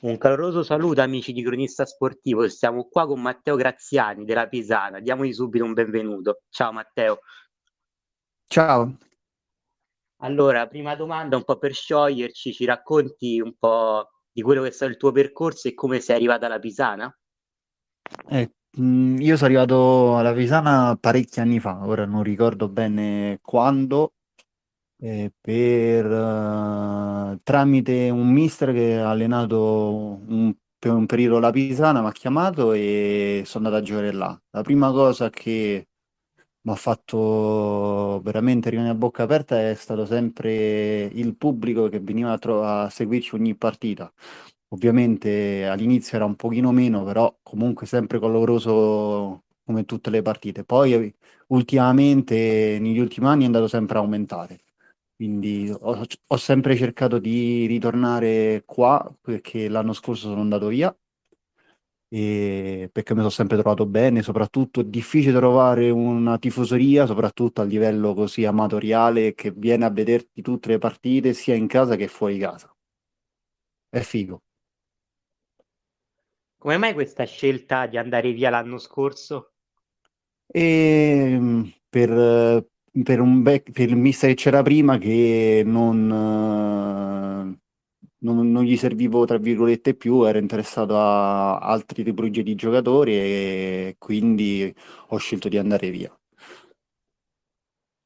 Un caloroso saluto amici di Cronista Sportivo, siamo qua con Matteo Graziani della Pisana, diamogli subito un benvenuto. Ciao Matteo. Ciao. Allora, prima domanda un po' per scioglierci, ci racconti un po' di quello che è stato il tuo percorso e come sei arrivata alla Pisana? Eh, mh, io sono arrivato alla Pisana parecchi anni fa, ora non ricordo bene quando, eh, per, tramite un mister che ha allenato un, per un periodo la Pisana, mi ha chiamato e sono andato a giocare là. La prima cosa che mi ha fatto veramente rimanere a bocca aperta è stato sempre il pubblico che veniva a, tro- a seguirci ogni partita. Ovviamente all'inizio era un pochino meno, però comunque sempre caloroso come tutte le partite. Poi ultimamente, negli ultimi anni è andato sempre a aumentare. Quindi ho, ho sempre cercato di ritornare qua perché l'anno scorso sono andato via e perché mi sono sempre trovato bene, soprattutto è difficile trovare una tifoseria, soprattutto a livello così amatoriale, che viene a vederti tutte le partite sia in casa che fuori casa. È figo. Come mai questa scelta di andare via l'anno scorso? E ehm, per, per, un bec- per il mister che c'era prima che non, eh, non, non gli servivo, tra virgolette, più, ero interessato a altri tipologie di giocatori e quindi ho scelto di andare via.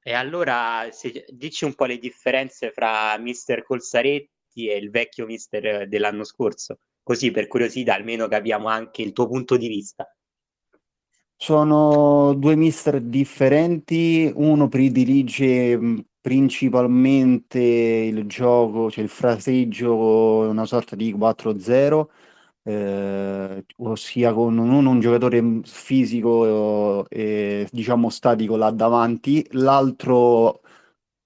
E allora se, dici un po' le differenze fra mister Colsaretti e il vecchio mister dell'anno scorso, così per curiosità almeno capiamo anche il tuo punto di vista. Sono due mister differenti, uno predilige principalmente il gioco, cioè il fraseggio, una sorta di 4-0, eh, ossia con uno un giocatore fisico e diciamo statico là davanti, l'altro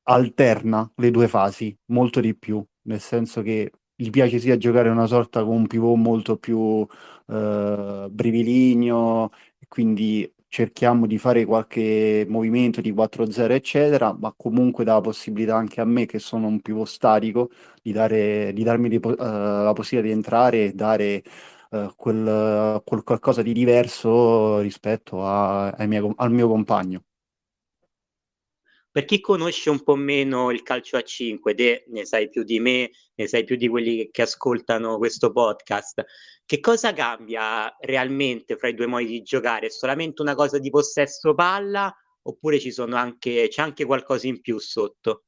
alterna le due fasi molto di più, nel senso che gli piace sia giocare una sorta con un pivot molto più eh, briviligno, quindi cerchiamo di fare qualche movimento di 4-0 eccetera, ma comunque dà la possibilità anche a me che sono un pivot statico di, dare, di darmi di, uh, la possibilità di entrare e dare uh, quel, quel, qualcosa di diverso rispetto a, miei, al mio compagno. Per chi conosce un po' meno il calcio a 5, te ne sai più di me, ne sai più di quelli che, ascoltano questo podcast, che cosa cambia realmente fra i due modi di giocare? È solamente una cosa di possesso palla oppure anche, c'è anche qualcosa in più sotto?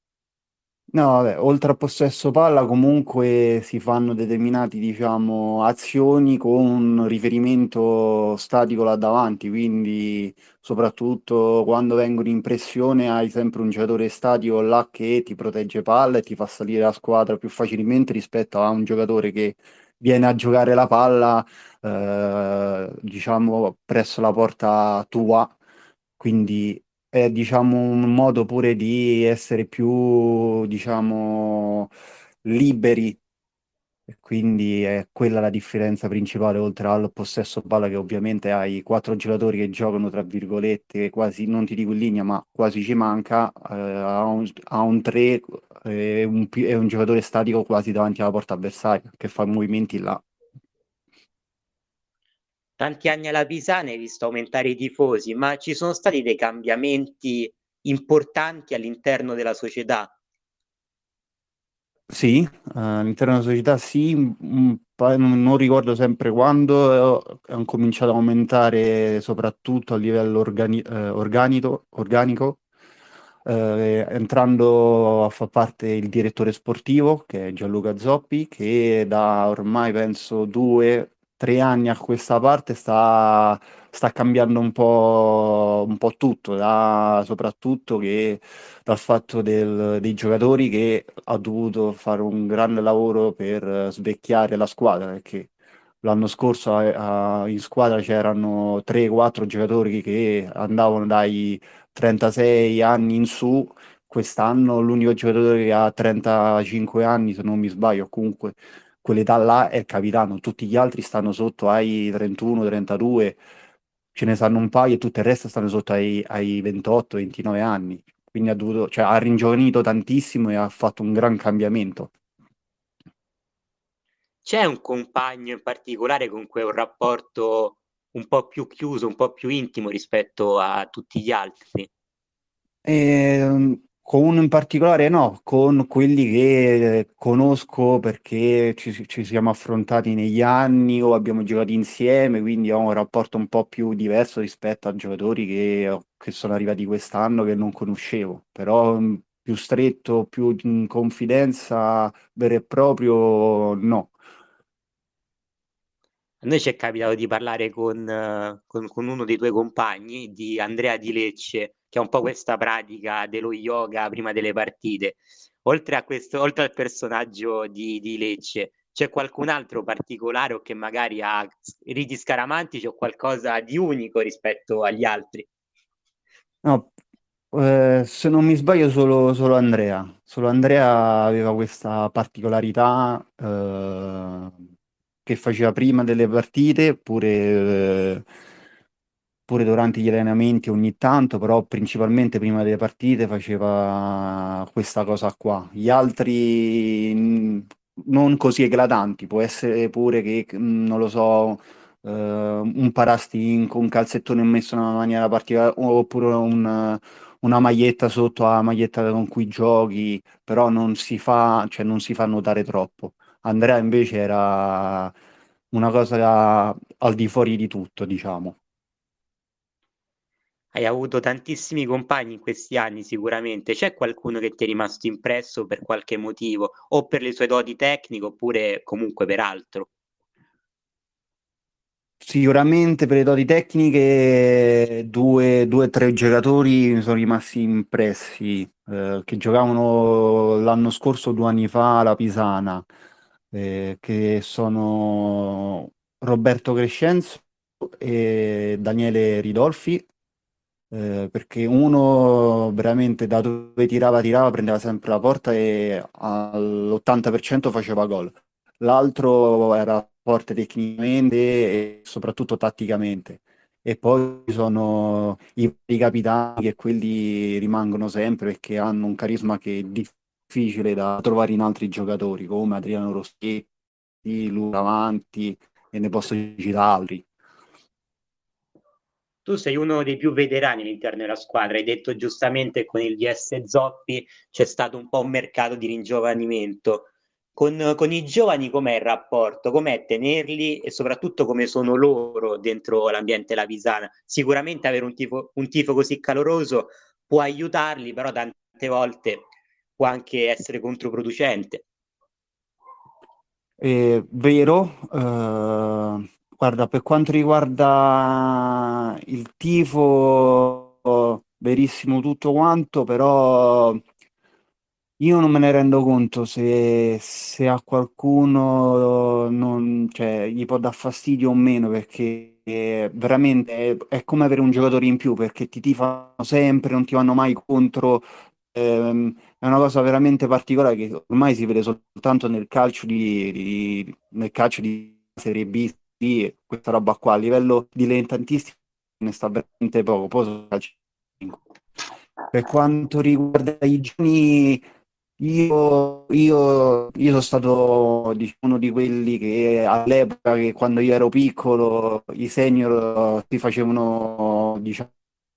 No, vabbè, oltre a possesso palla comunque si fanno determinati, diciamo, azioni con riferimento statico là davanti, quindi soprattutto quando vengono in pressione hai sempre un giocatore statico là che ti protegge palla e ti fa salire la squadra più facilmente rispetto a un giocatore che viene a giocare la palla, eh, diciamo, presso la porta tua, quindi è diciamo un modo pure di essere più diciamo liberi. E quindi è quella la differenza principale oltre al possesso palla che ovviamente hai quattro giocatori che giocano tra virgolette quasi non ti dico in linea ma quasi ci manca eh, a, un, a un 3 è un, è un giocatore statico quasi davanti alla porta avversaria che fa movimenti là tanti anni alla Pisana hai visto aumentare i tifosi, ma ci sono stati dei cambiamenti importanti all'interno della società? Sì, uh, all'interno della società sì, non ricordo sempre quando, eh, hanno cominciato ad aumentare soprattutto a livello organi- eh, organico, organico eh, entrando a far parte il direttore sportivo che è Gianluca Zoppi, che da ormai penso due, tre anni a questa parte sta, sta cambiando un po', un po' tutto, da, soprattutto che dal fatto del, dei giocatori che ha dovuto fare un grande lavoro per svecchiare la squadra, perché l'anno scorso a, a, in squadra c'erano 3-4 giocatori che andavano dai 36 anni in su, quest'anno l'unico giocatore che ha 35 anni, se non mi sbaglio, comunque quell'età là è il capitano, tutti gli altri stanno sotto ai 31, 32, ce ne stanno un paio e tutto il resto stanno sotto ai, ai 28, 29 anni. Quindi ha, dovuto, cioè, ha ringiovanito tantissimo e ha fatto un gran cambiamento. c'è un compagno in particolare con cui hai un rapporto un po' più chiuso, un po' più intimo rispetto a tutti gli altri? Eh, con uno in particolare no, con quelli che conosco perché ci, ci siamo affrontati negli anni o abbiamo giocato insieme, quindi ho un rapporto un po' più diverso rispetto a giocatori che, che sono arrivati quest'anno che non conoscevo, però mm, più stretto, più in confidenza vero e proprio no. A noi ci è capitato di parlare con, con, con uno dei tuoi compagni, di Andrea Di Lecce, che ha un po' questa pratica dello yoga prima delle partite. Oltre a questo, oltre al personaggio di, di Lecce, c'è qualcun altro particolare o che magari ha riti scaramantici o qualcosa di unico rispetto agli altri? No, eh, se non mi sbaglio solo, solo Andrea. Solo Andrea aveva questa particolarità eh, che faceva prima delle partite, pure, eh, pure durante gli allenamenti ogni tanto, però principalmente prima delle partite faceva questa cosa qua. Gli altri mh, non così eclatanti, può essere pure che, mh, non lo so, eh, un parastinco, un calzettone messo in una maniera particolare, oppure un una maglietta sotto alla maglietta con cui giochi, però non si fa, cioè non si fa notare troppo. Andrea invece era una cosa al di fuori di tutto, diciamo. Hai avuto tantissimi compagni in questi anni sicuramente. C'è qualcuno che ti è rimasto impresso per qualche motivo, o per le sue doti tecniche, oppure comunque per altro? Sicuramente per le doti tecniche due o tre giocatori mi sono rimasti impressi, eh, che giocavano l'anno scorso, due anni fa, alla Pisana, eh, che sono Roberto Crescenzo e Daniele Ridolfi, eh, perché uno veramente da dove tirava, tirava, prendeva sempre la porta e all'80% faceva gol. L'altro era forte tecnicamente e soprattutto tatticamente. E poi sono i, i capitani che quelli rimangono sempre perché hanno un carisma che è difficile da trovare in altri giocatori come Adriano Rossetti, Luca Avanti e ne posso citare altri. Tu sei uno dei più veterani all'interno della squadra, hai detto giustamente con il DS Zoppi c'è stato un po' un mercato di ringiovanimento con, con, i giovani com'è il rapporto, com'è tenerli e soprattutto come sono loro dentro l'ambiente lavisana. Sicuramente avere un tifo, un tifo così caloroso può aiutarli, però tante volte può anche essere controproducente. È vero, eh, guarda, per quanto riguarda il tifo, verissimo tutto quanto, però io non me ne rendo conto se, se a qualcuno non, cioè, gli può dar fastidio o meno, perché veramente è, è come avere un giocatore in più, perché ti tifano sempre, non ti vanno mai contro. Ehm, è una cosa veramente particolare che ormai si vede soltanto nel calcio di, di- nel calcio di Serie B, sì, questa roba qua. A livello dilettantistico ne sta veramente poco. Per quanto riguarda i giovani, io, io, io sono stato diciamo, uno di quelli che all'epoca, che quando io ero piccolo, i senior si facevano diciamo,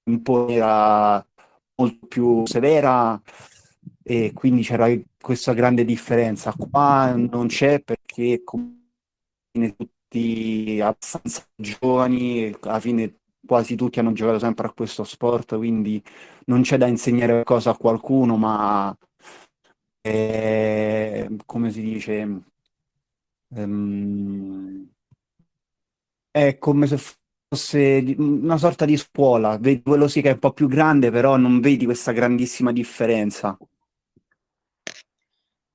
in maniera molto più severa e quindi c'era questa grande differenza. Qua non c'è perché come tutti abbastanza giovani, alla fine quasi tutti hanno giocato sempre a questo sport, quindi non c'è da insegnare qualcosa a qualcuno, ma è, come si dice, um, è come se fosse una sorta di scuola, vedi quello sì che è un po' più grande, però non vedi questa grandissima differenza.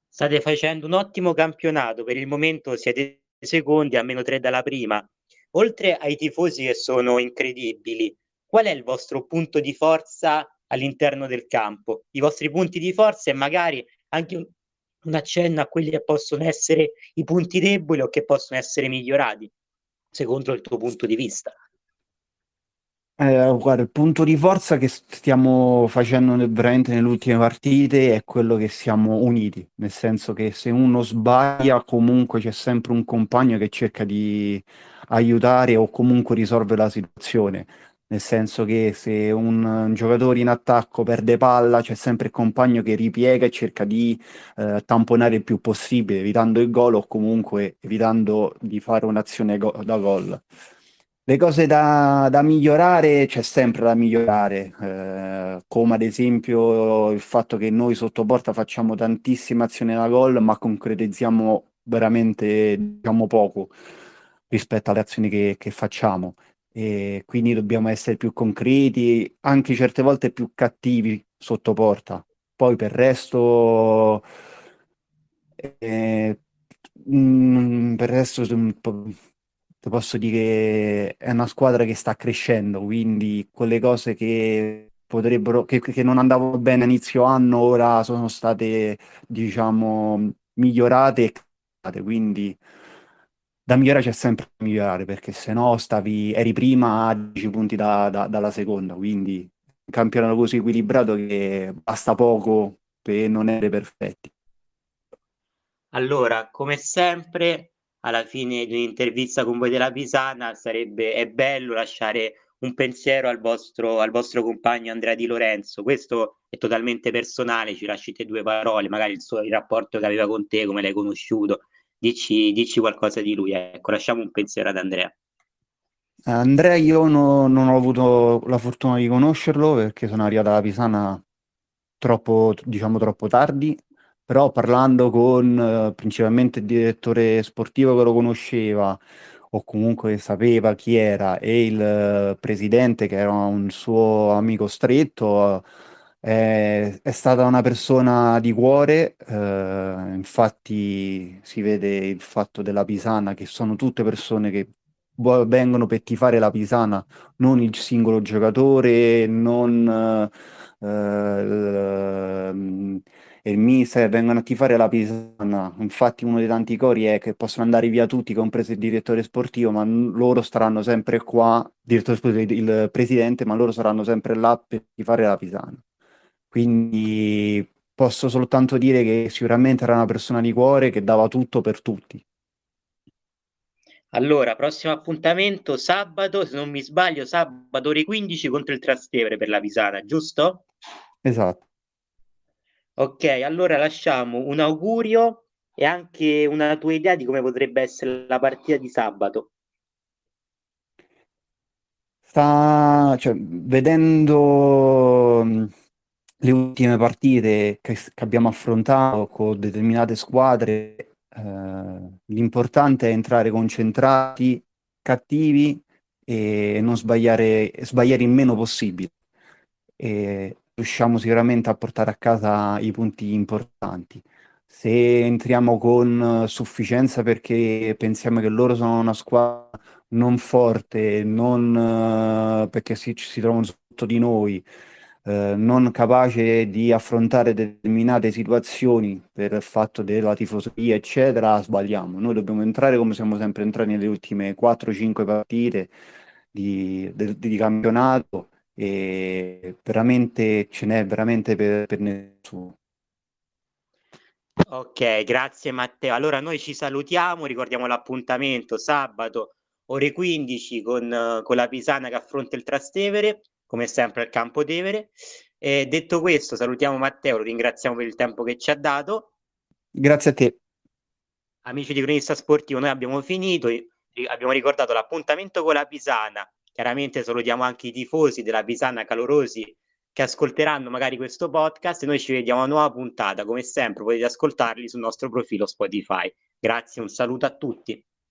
State facendo un ottimo campionato, per il momento siete secondi a meno tre dalla prima. Oltre ai tifosi che sono incredibili, qual è il vostro punto di forza all'interno del campo? I vostri punti di forza e magari anche un, un accenno a quelli che possono essere i punti deboli o che possono essere migliorati, secondo il tuo punto di vista. Eh, guarda, il punto di forza che stiamo facendo nel- veramente nelle ultime partite è quello che siamo uniti, nel senso che se uno sbaglia, comunque c'è sempre un compagno che cerca di aiutare o comunque risolvere la situazione. Nel senso che se un, un giocatore in attacco perde palla, c'è sempre il compagno che ripiega e cerca di eh, tamponare il più possibile, evitando il gol o comunque evitando di fare un'azione go- da gol. Le cose da, da migliorare c'è sempre da migliorare, eh, come ad esempio il fatto che noi sotto porta facciamo tantissime azioni da gol, ma concretizziamo veramente diciamo, poco rispetto alle azioni che, che facciamo. E quindi dobbiamo essere più concreti, anche certe volte più cattivi sotto porta. Poi per il resto, eh, mm, per il resto ti posso dire è una squadra che sta crescendo, quindi quelle cose che potrebbero, che, che non andavano bene inizio anno, ora sono state, diciamo, migliorate e cambiate, quindi da migliorare c'è sempre da migliorare, perché se no stavi, eri prima a 10 punti da- da- dalla seconda, quindi un campionato così equilibrato che basta poco per non essere perfetti. Allora, come sempre, alla fine di un'intervista con voi della Pisana sarebbe è bello lasciare un pensiero al vostro, al vostro compagno Andrea Di Lorenzo. Questo è totalmente personale, ci lasciate due parole, magari il, suo, il rapporto che aveva con te, come l'hai conosciuto. Dici, dici qualcosa di lui. Ecco, lasciamo un pensiero ad Andrea. Andrea, io no- non ho avuto la fortuna di conoscerlo perché sono arrivato alla Pisana troppo, diciamo, troppo tardi però parlando con eh, principalmente il direttore sportivo che lo conosceva o comunque sapeva chi era e il eh, presidente che era un suo amico stretto, eh, è stata una persona di cuore, eh, infatti si vede il fatto della Pisana che sono tutte persone che vengono per tifare la Pisana, non il singolo giocatore, non... Eh, e il Mise vengono a tifare la Pisana. Infatti uno dei tanti cori è che possono andare via tutti, compreso il direttore sportivo, ma loro staranno sempre qua, direttore sportivo, il presidente, ma loro saranno sempre là per tifare la Pisana. Quindi posso soltanto dire che sicuramente era una persona di cuore che dava tutto per tutti. Allora, prossimo appuntamento sabato, se non mi sbaglio, sabato ore 15 contro il Trastevere per la Pisana, giusto? Esatto. Ok, allora lasciamo un augurio e anche una tua idea di come potrebbe essere la partita di sabato. Sta, cioè, vedendo mm, le ultime partite che, che abbiamo affrontato con determinate squadre, eh, l'importante è entrare concentrati, cattivi e non sbagliare, sbagliare il meno possibile. E riusciamo sicuramente a portare a casa i punti importanti. Se entriamo con sufficienza perché pensiamo che loro sono una squadra non forte, non perché si, si trovano sotto di noi, eh, non capace di affrontare determinate situazioni per il fatto della tifoseria, eccetera, sbagliamo. Noi dobbiamo entrare come siamo sempre entrati nelle ultime 4-5 partite di, di, di campionato e veramente ce n'è veramente per, per nessuno. Ok, grazie Matteo. Allora noi ci salutiamo, ricordiamo l'appuntamento sabato ore 15 con, con la Pisana che affronta il Trastevere, come sempre al Campo Tevere. E detto questo, salutiamo Matteo, lo ringraziamo per il tempo che ci ha dato. Grazie a te. Amici di Cronista Sportivo, noi abbiamo finito, abbiamo ricordato l'appuntamento con la Pisana Chiaramente salutiamo anche i tifosi della Pisana calorosi che ascolteranno magari questo podcast e noi ci vediamo a una nuova puntata. Come sempre potete ascoltarli sul nostro profilo Spotify. Grazie, un saluto a tutti.